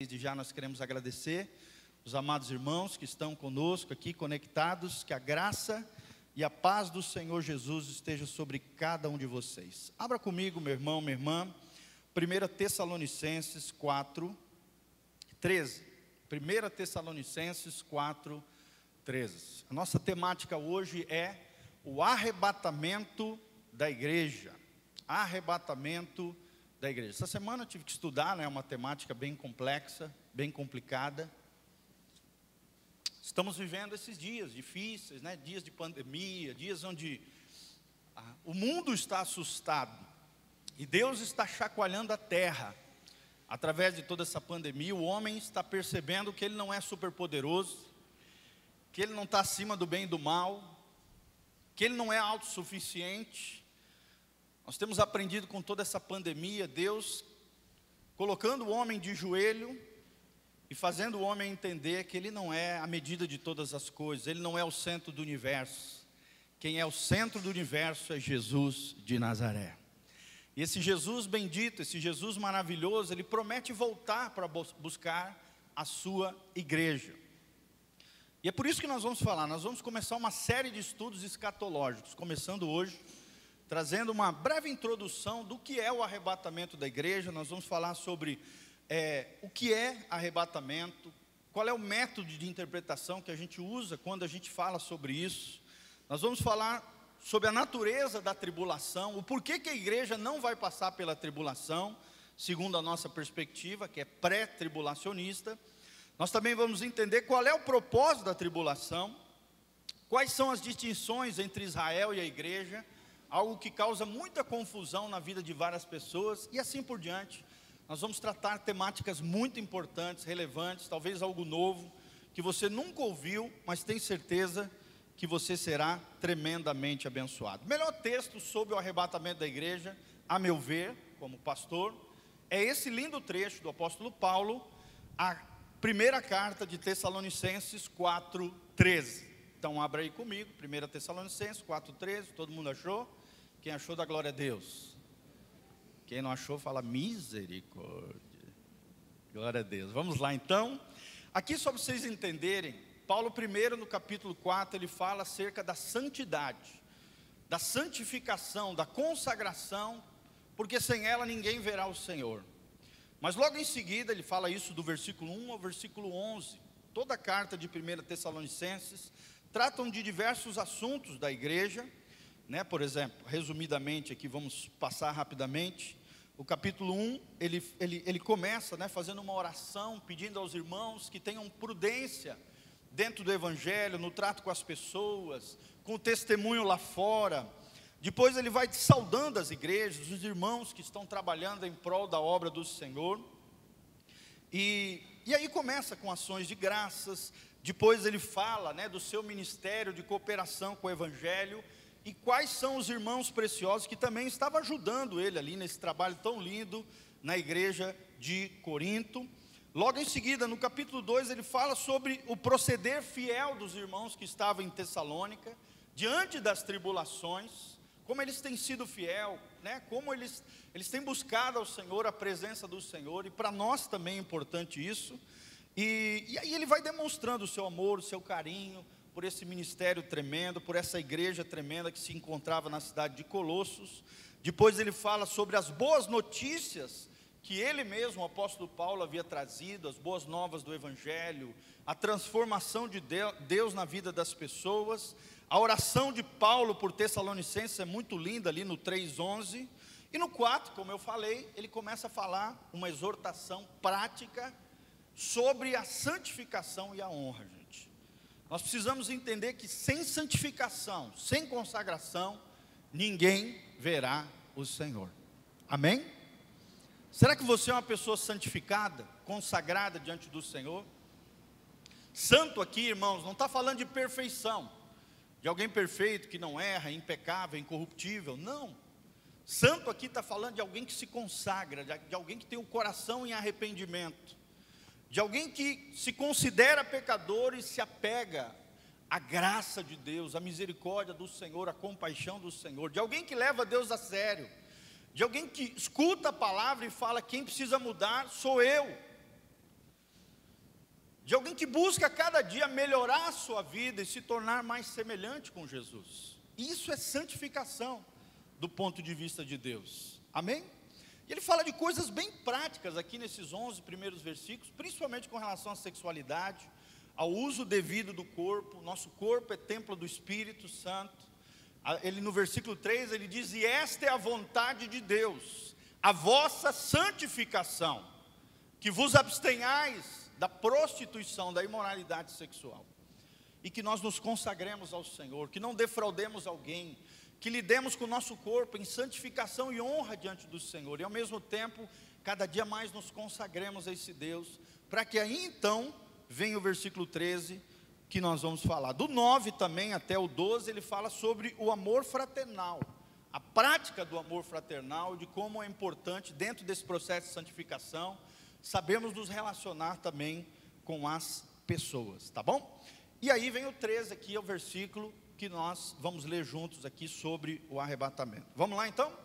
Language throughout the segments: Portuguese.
Desde já nós queremos agradecer os amados irmãos que estão conosco aqui conectados, que a graça e a paz do Senhor Jesus esteja sobre cada um de vocês. Abra comigo, meu irmão, minha irmã, 1 Tessalonicenses 4, 13. 1 Tessalonicenses 4, 13. A nossa temática hoje é o arrebatamento da igreja. Arrebatamento da da igreja. Essa semana eu tive que estudar, né, uma temática bem complexa, bem complicada. Estamos vivendo esses dias difíceis, né, dias de pandemia, dias onde o mundo está assustado e Deus está chacoalhando a terra. Através de toda essa pandemia, o homem está percebendo que ele não é superpoderoso, que ele não está acima do bem e do mal, que ele não é autossuficiente, nós temos aprendido com toda essa pandemia, Deus colocando o homem de joelho e fazendo o homem entender que ele não é a medida de todas as coisas, ele não é o centro do universo. Quem é o centro do universo é Jesus de Nazaré. E esse Jesus bendito, esse Jesus maravilhoso, ele promete voltar para buscar a sua igreja. E é por isso que nós vamos falar, nós vamos começar uma série de estudos escatológicos, começando hoje trazendo uma breve introdução do que é o arrebatamento da igreja. Nós vamos falar sobre é, o que é arrebatamento, qual é o método de interpretação que a gente usa quando a gente fala sobre isso. Nós vamos falar sobre a natureza da tribulação, o porquê que a igreja não vai passar pela tribulação, segundo a nossa perspectiva, que é pré-tribulacionista. Nós também vamos entender qual é o propósito da tribulação, quais são as distinções entre Israel e a igreja algo que causa muita confusão na vida de várias pessoas e assim por diante. Nós vamos tratar temáticas muito importantes, relevantes, talvez algo novo, que você nunca ouviu, mas tem certeza que você será tremendamente abençoado. Melhor texto sobre o arrebatamento da igreja, a meu ver, como pastor, é esse lindo trecho do apóstolo Paulo, a primeira carta de Tessalonicenses 4:13. Então abra aí comigo, 1 Tessalonicenses 4:13, todo mundo achou? Quem achou, dá glória a Deus. Quem não achou, fala misericórdia. Glória a Deus. Vamos lá então. Aqui, só para vocês entenderem, Paulo, primeiro no capítulo 4, ele fala acerca da santidade, da santificação, da consagração, porque sem ela ninguém verá o Senhor. Mas logo em seguida, ele fala isso do versículo 1 ao versículo 11. Toda a carta de 1 Tessalonicenses tratam de diversos assuntos da igreja né? Por exemplo, resumidamente aqui, vamos passar rapidamente. O capítulo 1, ele, ele, ele começa né, fazendo uma oração, pedindo aos irmãos que tenham prudência dentro do Evangelho, no trato com as pessoas, com o testemunho lá fora. Depois ele vai saudando as igrejas, os irmãos que estão trabalhando em prol da obra do Senhor. E, e aí começa com ações de graças. Depois ele fala né, do seu ministério de cooperação com o Evangelho e quais são os irmãos preciosos que também estavam ajudando ele ali nesse trabalho tão lindo na igreja de Corinto. Logo em seguida, no capítulo 2, ele fala sobre o proceder fiel dos irmãos que estavam em Tessalônica, diante das tribulações, como eles têm sido fiel, né? como eles, eles têm buscado ao Senhor, a presença do Senhor, e para nós também é importante isso. E, e aí ele vai demonstrando o seu amor, o seu carinho, por esse ministério tremendo, por essa igreja tremenda que se encontrava na cidade de Colossos. Depois ele fala sobre as boas notícias que ele mesmo, o apóstolo Paulo, havia trazido, as boas novas do Evangelho, a transformação de Deus na vida das pessoas. A oração de Paulo por Tessalonicenses é muito linda ali no 3,11. E no 4, como eu falei, ele começa a falar uma exortação prática sobre a santificação e a honra. Nós precisamos entender que sem santificação, sem consagração, ninguém verá o Senhor. Amém? Será que você é uma pessoa santificada, consagrada diante do Senhor? Santo aqui, irmãos, não está falando de perfeição, de alguém perfeito que não erra, impecável, incorruptível. Não. Santo aqui está falando de alguém que se consagra, de alguém que tem o coração em arrependimento de alguém que se considera pecador e se apega à graça de Deus, à misericórdia do Senhor, à compaixão do Senhor, de alguém que leva Deus a sério, de alguém que escuta a palavra e fala: quem precisa mudar sou eu. que busca cada dia melhorar a sua vida e se tornar mais semelhante com Jesus. Isso é santificação do ponto de vista de Deus. Amém? E ele fala de coisas bem práticas aqui nesses 11 primeiros versículos, principalmente com relação à sexualidade, ao uso devido do corpo. Nosso corpo é templo do Espírito Santo. Ele no versículo 3, ele diz: "E esta é a vontade de Deus, a vossa santificação, que vos abstenhais da prostituição, da imoralidade sexual, e que nós nos consagremos ao Senhor, que não defraudemos alguém, que lidemos com o nosso corpo em santificação e honra diante do Senhor, e ao mesmo tempo, cada dia mais nos consagremos a esse Deus, para que aí então venha o versículo 13, que nós vamos falar. Do 9 também até o 12, ele fala sobre o amor fraternal, a prática do amor fraternal, de como é importante, dentro desse processo de santificação, sabemos nos relacionar também com as pessoas, tá bom? E aí vem o 13 aqui, é o versículo que nós vamos ler juntos aqui sobre o arrebatamento. Vamos lá então?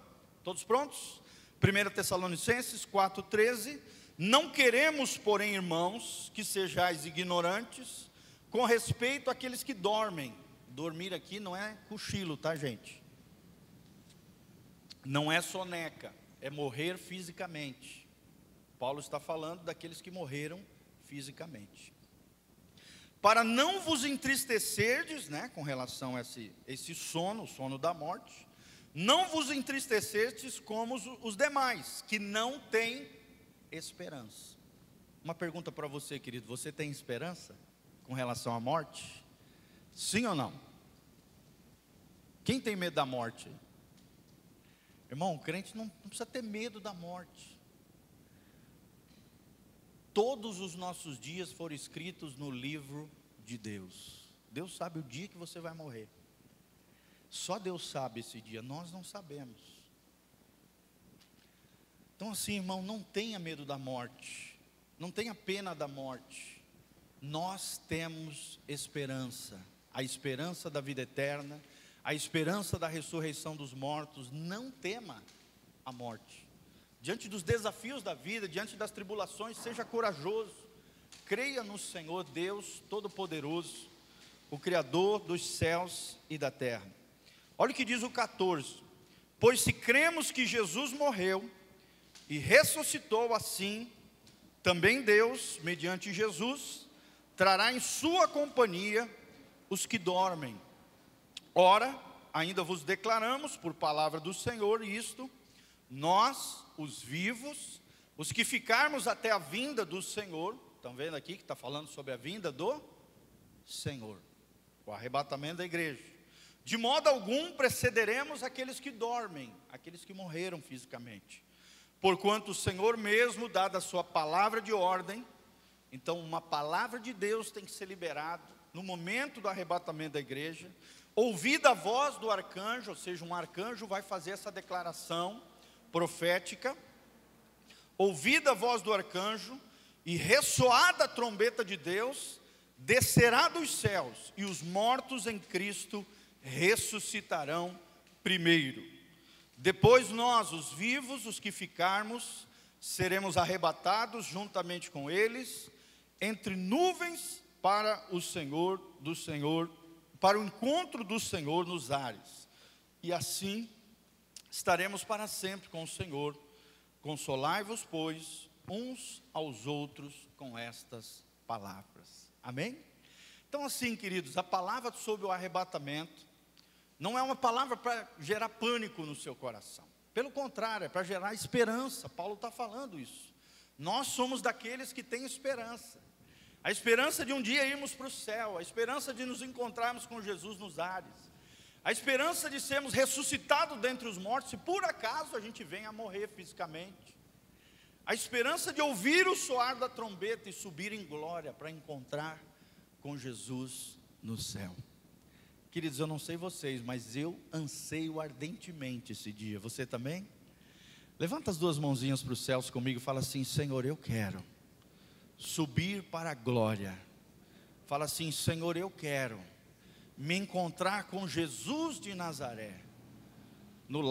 Todos prontos? 1 Tessalonicenses 4,13. Não queremos, porém, irmãos, que sejais ignorantes com respeito àqueles que dormem. Dormir aqui não é cochilo, tá, gente? Não é soneca, é morrer fisicamente. Paulo está falando daqueles que morreram fisicamente para não vos entristecerdes, né, com relação a esse, esse sono, o sono da morte, não vos entristecerdes como os, os demais, que não têm esperança. Uma pergunta para você, querido: você tem esperança com relação à morte? Sim ou não? Quem tem medo da morte? Irmão, o crente não, não precisa ter medo da morte. Todos os nossos dias foram escritos no livro de Deus. Deus sabe o dia que você vai morrer. Só Deus sabe esse dia, nós não sabemos. Então, assim, irmão, não tenha medo da morte, não tenha pena da morte. Nós temos esperança, a esperança da vida eterna, a esperança da ressurreição dos mortos. Não tema a morte diante dos desafios da vida, diante das tribulações, seja corajoso, creia no Senhor Deus Todo-Poderoso, o Criador dos céus e da terra. Olha o que diz o 14: Pois se cremos que Jesus morreu e ressuscitou assim, também Deus, mediante Jesus, trará em sua companhia os que dormem. Ora, ainda vos declaramos por palavra do Senhor isto, nós, os vivos, os que ficarmos até a vinda do Senhor, estão vendo aqui que está falando sobre a vinda do Senhor, o arrebatamento da igreja. De modo algum precederemos aqueles que dormem, aqueles que morreram fisicamente. Porquanto o Senhor mesmo, dada a sua palavra de ordem, então uma palavra de Deus tem que ser liberada no momento do arrebatamento da igreja. Ouvida a voz do arcanjo, ou seja, um arcanjo vai fazer essa declaração profética, ouvida a voz do arcanjo e ressoada a trombeta de Deus, descerá dos céus e os mortos em Cristo ressuscitarão primeiro. Depois nós, os vivos, os que ficarmos, seremos arrebatados juntamente com eles entre nuvens para o Senhor do Senhor, para o encontro do Senhor nos ares. E assim estaremos para sempre com o Senhor. Consolai-vos, pois, uns aos outros com estas palavras. Amém? Então, assim, queridos, a palavra sobre o arrebatamento não é uma palavra para gerar pânico no seu coração. Pelo contrário, é para gerar esperança. Paulo está falando isso. Nós somos daqueles que têm esperança. A esperança de um dia irmos para o céu, a esperança de nos encontrarmos com Jesus nos ares a esperança de sermos ressuscitados dentre os mortos, se por acaso a gente venha a morrer fisicamente. A esperança de ouvir o soar da trombeta e subir em glória para encontrar com Jesus no céu. Queridos, eu não sei vocês, mas eu anseio ardentemente esse dia. Você também? Levanta as duas mãozinhas para os céus comigo e fala assim: Senhor, eu quero subir para a glória. Fala assim: Senhor, eu quero me encontrar com Jesus de Nazaré, no